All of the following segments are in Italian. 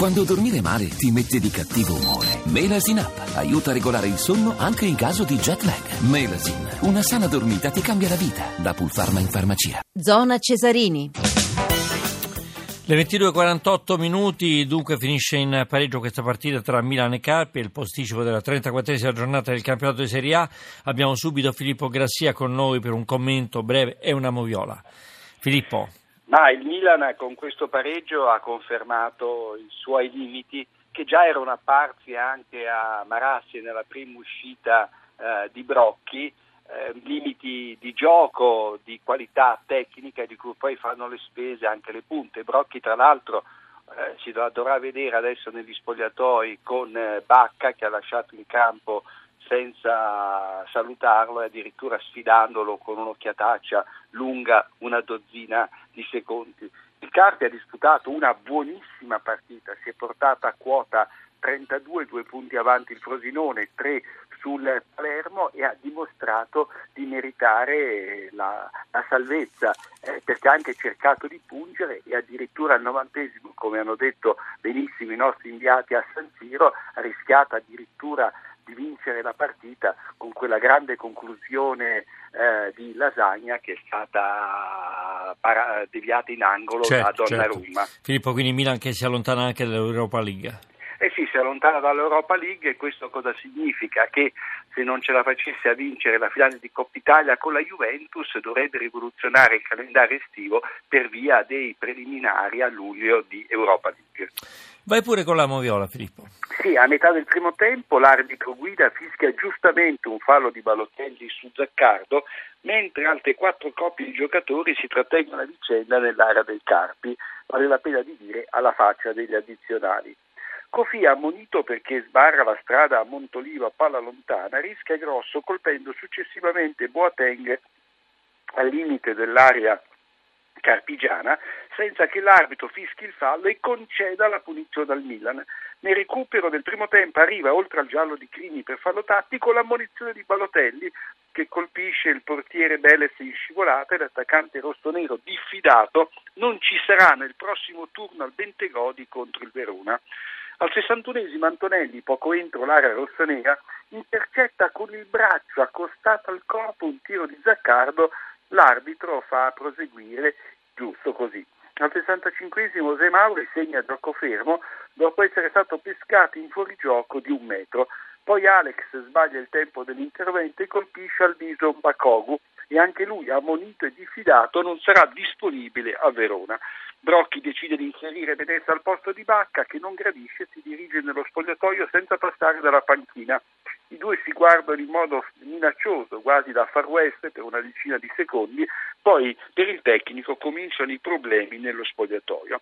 Quando dormire male ti mette di cattivo umore. Melasin Up aiuta a regolare il sonno anche in caso di jet lag. Melasin, una sana dormita ti cambia la vita. Da Pulpharma in farmacia. Zona Cesarini. Le 22.48 minuti, dunque finisce in pareggio questa partita tra Milan e Carpi, il posticipo della 34esima giornata del campionato di Serie A. Abbiamo subito Filippo Grassia con noi per un commento breve e una moviola. Filippo. Ma il Milan con questo pareggio ha confermato i suoi limiti che già erano apparsi anche a Marassi nella prima uscita eh, di Brocchi eh, limiti di gioco, di qualità tecnica di cui poi fanno le spese anche le punte. Brocchi tra l'altro eh, si dovrà vedere adesso negli spogliatoi con eh, Bacca che ha lasciato in campo senza salutarlo e addirittura sfidandolo con un'occhiataccia lunga una dozzina di secondi. Il Carpi ha disputato una buonissima partita, si è portata a quota 32, due punti avanti il Frosinone, tre sul Palermo e ha dimostrato di meritare la, la salvezza eh, perché ha anche cercato di pungere e addirittura al novantesimo, come hanno detto benissimo i nostri inviati a San Siro, ha rischiato addirittura di vincere la partita con quella grande conclusione eh, di Lasagna che è stata para- deviata in angolo certo, da Donnarumma. Certo. Filippo, quindi Milan che si allontana anche dall'Europa League. Allontana dall'Europa League e questo cosa significa? Che se non ce la facesse a vincere la finale di Coppa Italia con la Juventus dovrebbe rivoluzionare il calendario estivo per via dei preliminari a luglio di Europa League. Vai pure con la moviola, Filippo. Sì, a metà del primo tempo l'arbitro guida fischia giustamente un fallo di Balotelli su Zaccardo, mentre altre quattro coppie di giocatori si trattengono a vicenda nell'area del Carpi, vale la pena di dire alla faccia degli addizionali. Kofi, ammonito perché sbarra la strada a Montolivo a palla lontana, rischia grosso colpendo successivamente Boateng al limite dell'area carpigiana senza che l'arbitro fischi il fallo e conceda la punizione al Milan. Nel recupero del primo tempo arriva, oltre al giallo di Crimi per fallo tattico, l'ammonizione di Balotelli che colpisce il portiere Beles in scivolata e l'attaccante rossonero diffidato non ci sarà nel prossimo turno al Bentegodi contro il Verona. Al 61esimo Antonelli, poco entro l'area rossonera, intercetta con il braccio accostato al corpo un tiro di Zaccardo, l'arbitro fa proseguire giusto così. Al 65esimo Zemauri segna gioco fermo dopo essere stato pescato in fuorigioco di un metro. Poi Alex sbaglia il tempo dell'intervento e colpisce al viso Bakogu e anche lui, ammonito e diffidato, non sarà disponibile a Verona. Brocchi decide di inserire Venezia al posto di Bacca che non gradisce e si dirige nello spogliatoio senza passare dalla panchina. I due si guardano in modo minaccioso, quasi da far west per una decina di secondi, poi per il tecnico cominciano i problemi nello spogliatoio.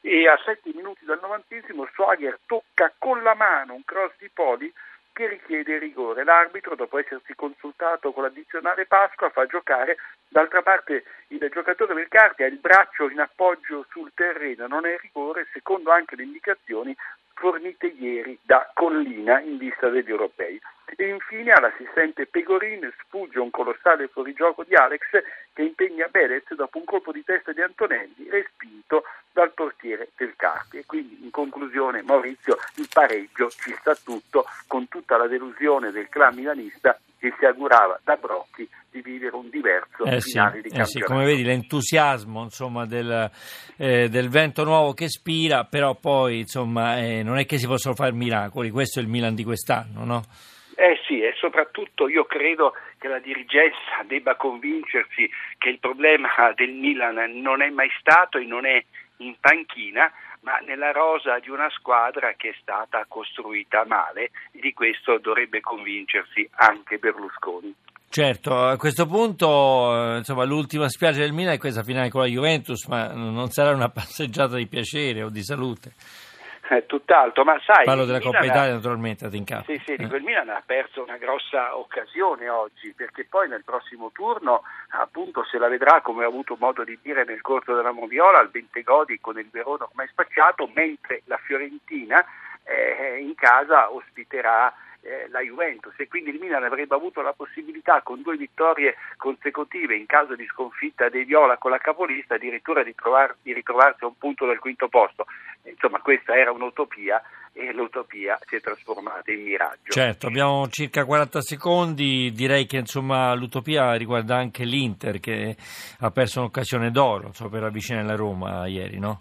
E a sette minuti dal novantesimo Swagger tocca con la mano un cross di Poli che richiede rigore. L'arbitro, dopo essersi consultato con l'addizionale Pasqua, fa giocare. D'altra parte il giocatore del Carpi ha il braccio in appoggio sul terreno, non è rigore, secondo anche le indicazioni fornite ieri da Collina in vista degli europei. E infine all'assistente Pegorin sfugge un colossale fuorigioco di Alex che impegna Berez dopo un colpo di testa di Antonelli respinto dal portiere del Carpi. E quindi in conclusione Maurizio il pareggio ci sta tutto con tutta la delusione del clan milanista che si augurava da Brocchi di vivere un diverso eh finale sì, di campionato. Eh sì, come vedi l'entusiasmo insomma, del, eh, del, vento nuovo che spira, però poi insomma, eh, non è che si possono fare miracoli, questo è il Milan di quest'anno, no? Eh sì, e soprattutto io credo che la dirigenza debba convincersi che il problema del Milan non è mai stato e non è in panchina, ma nella rosa di una squadra che è stata costruita male di questo dovrebbe convincersi anche Berlusconi. Certo, a questo punto insomma, l'ultima spiaggia del Milan è questa finale con la Juventus, ma non sarà una passeggiata di piacere o di salute. Eh, tutt'altro, ma sai... Parlo della Coppa Italia naturalmente, in capo. Sì, sì, dico, il Milan ha perso una grossa occasione oggi, perché poi nel prossimo turno, appunto, se la vedrà, come ho avuto modo di dire nel corso della Moviola, al Bentegodi con il Verona ormai spacciato, mentre la Fiorentina eh, in casa ospiterà eh, la Juventus e quindi il Milan avrebbe avuto la possibilità con due vittorie consecutive in caso di sconfitta dei Viola con la capolista addirittura di, trovar, di ritrovarsi a un punto del quinto posto. Insomma questa era un'utopia e l'utopia si è trasformata in miraggio. Certo, abbiamo circa 40 secondi, direi che insomma, l'utopia riguarda anche l'Inter che ha perso un'occasione d'oro insomma, per avvicinare la Roma ieri, no?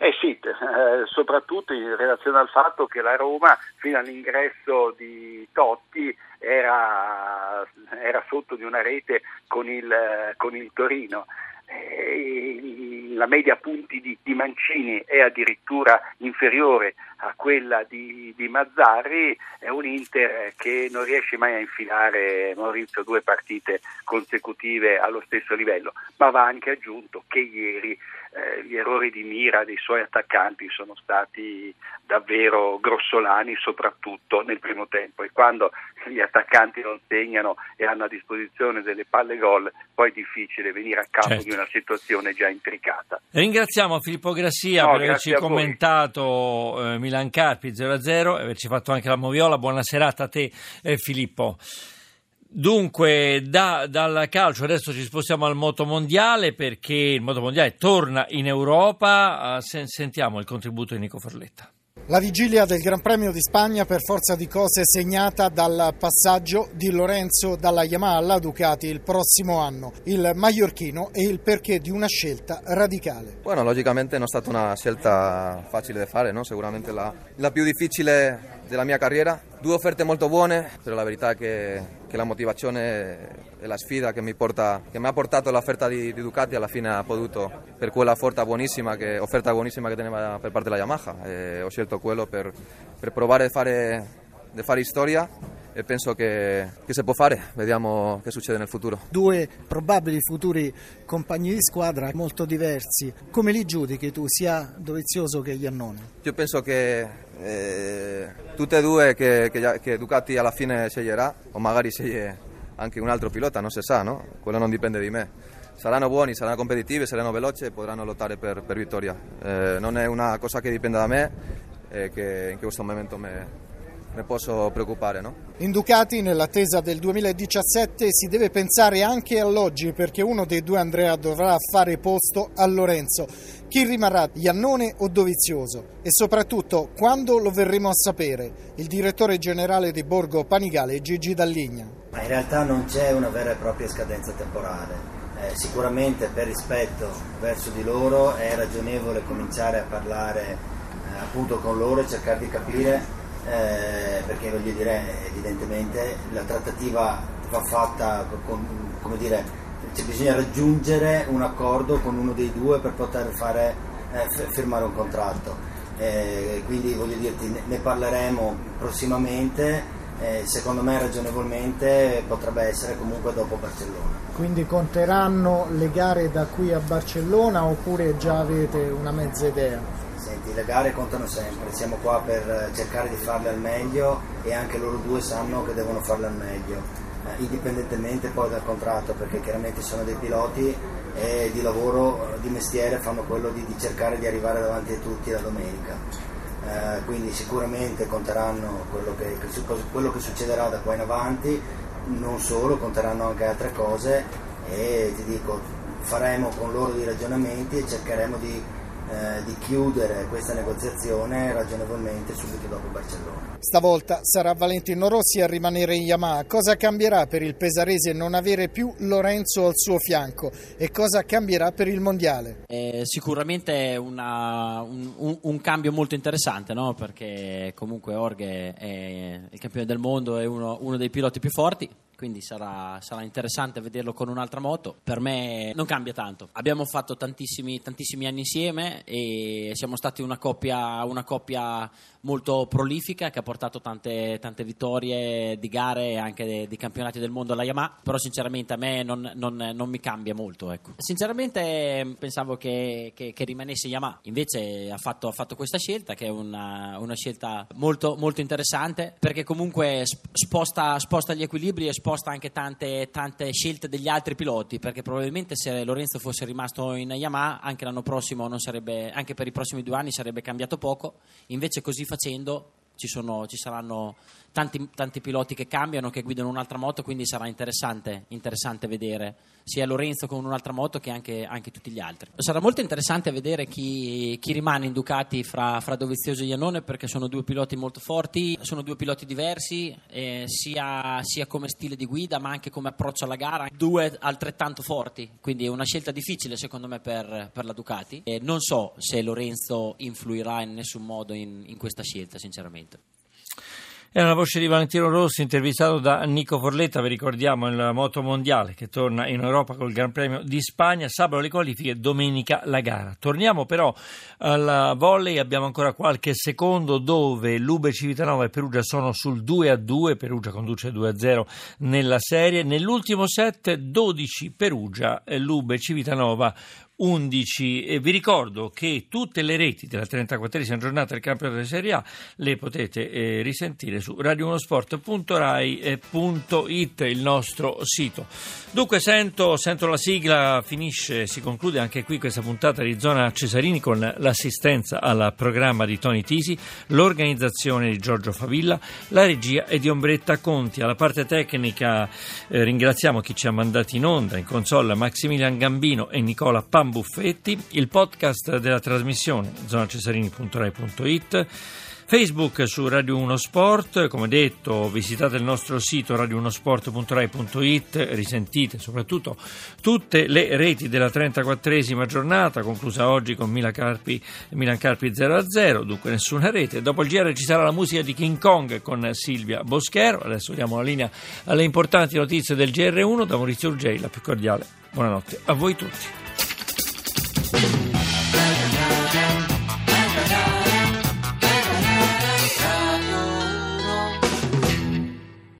Eh sì, eh, soprattutto in relazione al fatto che la Roma fino all'ingresso di Totti era, era sotto di una rete con il, con il Torino. Eh, la media punti di, di, Mancini è addirittura inferiore a quella di, di, Mazzarri, è un Inter che non riesce mai a infilare Maurizio due partite consecutive allo stesso livello, ma va anche aggiunto che ieri eh, gli errori di mira dei suoi attaccanti sono stati davvero grossolani, soprattutto nel primo tempo e quando gli attaccanti non segnano e hanno a disposizione delle palle gol, poi è difficile venire a capo certo. di una situazione già intricata. Ringraziamo Filippo Grassia no, per averci commentato eh, Milan Carpi 0-0 e averci fatto anche la moviola. Buona serata a te eh, Filippo. Dunque, da, dal calcio adesso ci spostiamo al moto mondiale perché il moto mondiale torna in Europa. Uh, sentiamo il contributo di Nico Forletta. La vigilia del Gran Premio di Spagna per forza di cose segnata dal passaggio di Lorenzo dalla Yamaha alla Ducati il prossimo anno. Il mallorchino e il perché di una scelta radicale. Bueno, logicamente non è stata una scelta facile da fare, no? sicuramente la, la più difficile della mia carriera. Due offerte molto buone, però la verità è che, che la motivazione e la sfida che mi, porta, che mi ha portato l'offerta di, di, Ducati alla fine ha potuto, per quella offerta buonissima che, offerta buonissima che teneva per parte della Yamaha. E ho scelto quello per, per provare a fare, fare storia e penso che, che, si può fare, vediamo che succede nel futuro. Due probabili futuri compagni di squadra molto diversi, come li giudichi tu sia Dovizioso che Iannone? Io penso che eh, tutte e due che, che, che, Ducati alla fine sceglierà o magari sceglie anche un altro pilota, non si sa, no? quello non dipende di me. Saranno buoni, saranno competitivi, saranno veloci e potranno lottare per, per vittoria. Eh, non è una cosa che dipende da me e che in questo momento me, ne posso preoccupare. No? In Ducati, nell'attesa del 2017, si deve pensare anche all'oggi perché uno dei due Andrea dovrà fare posto a Lorenzo. Chi rimarrà, Iannone o Dovizioso? E soprattutto, quando lo verremo a sapere? Il direttore generale di Borgo Panigale, Gigi Dalligna. Ma in realtà non c'è una vera e propria scadenza temporale. Eh, sicuramente per rispetto verso di loro è ragionevole cominciare a parlare eh, appunto con loro e cercare di capire eh, perché voglio dire, evidentemente la trattativa va fatta con, come dire, cioè bisogna raggiungere un accordo con uno dei due per poter fare, eh, firmare un contratto. Eh, quindi voglio dirti, ne parleremo prossimamente. Eh, secondo me ragionevolmente potrebbe essere comunque dopo Barcellona. Quindi conteranno le gare da qui a Barcellona oppure già avete una mezza idea? Senti, le gare contano sempre, siamo qua per cercare di farle al meglio e anche loro due sanno che devono farle al meglio, eh, indipendentemente poi dal contratto, perché chiaramente sono dei piloti e di lavoro, di mestiere fanno quello di, di cercare di arrivare davanti a tutti la domenica. Eh, quindi sicuramente conteranno quello che, quello che succederà da qua in avanti, non solo, conteranno anche altre cose e ti dico, faremo con loro dei ragionamenti e cercheremo di eh, di chiudere questa negoziazione ragionevolmente subito dopo Barcellona. Stavolta sarà Valentino Rossi a rimanere in Yamaha. Cosa cambierà per il pesarese non avere più Lorenzo al suo fianco e cosa cambierà per il mondiale? Eh, sicuramente una, un, un, un, cambio molto interessante no? perché comunque Orge è il campione del mondo, è uno, uno dei piloti più forti quindi sarà, sarà, interessante vederlo con un'altra moto. Per me non cambia tanto. Abbiamo fatto tantissimi, tantissimi anni insieme e siamo stati una coppia, una coppia molto prolifica che ha portato tante, tante vittorie di gare e anche di campionati del mondo alla Yamaha, però sinceramente a me non, non, non mi cambia molto. Ecco. Sinceramente pensavo che, che, che, rimanesse Yamaha, invece ha fatto, ha fatto questa scelta che è una, una scelta molto, molto, interessante perché comunque sposta, sposta gli equilibri e sposta sposta anche tante, tante, scelte degli altri piloti, perché probabilmente se Lorenzo fosse rimasto in Yamaha anche l'anno prossimo sarebbe, anche per i prossimi due anni sarebbe cambiato poco, invece così facendo ci, sono, ci saranno tanti, tanti, piloti che cambiano, che guidano un'altra moto, quindi sarà interessante, interessante vedere sia Lorenzo con un'altra moto che anche, anche tutti gli altri. Sarà molto interessante vedere chi, chi rimane in Ducati fra, fra, Dovizioso e Iannone perché sono due piloti molto forti, sono due piloti diversi, eh, sia, sia, come stile di guida ma anche come approccio alla gara, due altrettanto forti, quindi è una scelta difficile secondo me per, per la Ducati. E non so se Lorenzo influirà in nessun modo in, in questa scelta, sinceramente. È una voce di Valentino Rossi intervistato da Nico Forletta, vi ricordiamo il moto mondiale che torna in Europa col Gran Premio di Spagna, sabato le qualifiche, domenica la gara. Torniamo però alla volley, abbiamo ancora qualche secondo dove Lube Civitanova e Perugia sono sul 2 a 2, Perugia conduce 2 a 0 nella serie, nell'ultimo set 12 Perugia, Lube Civitanova 11. E vi ricordo che tutte le reti della 34esima giornata del campionato di Serie A le potete eh, risentire su radiounosport.rai.it, il nostro sito. Dunque sento, sento, la sigla, finisce, si conclude anche qui questa puntata di Zona Cesarini con l'assistenza al programma di Tony Tisi, l'organizzazione di Giorgio Favilla, la regia è di Ombretta Conti. Alla parte tecnica eh, ringraziamo chi ci ha mandati in onda, in console Maximilian Gambino e Nicola Pam Buffetti, il podcast della trasmissione zonacesarini.rai.it, Facebook su Radio 1 Sport, come detto visitate il nostro sito radio1sport.rai.it, risentite soprattutto tutte le reti della 34esima giornata, conclusa oggi con Milan Carpi, Milan Carpi 0-0, dunque nessuna rete. Dopo il GR ci sarà la musica di King Kong con Silvia Boschero, adesso diamo la linea alle importanti notizie del GR1 da Maurizio Urgei, la più cordiale. Buonanotte a voi tutti. Thank you.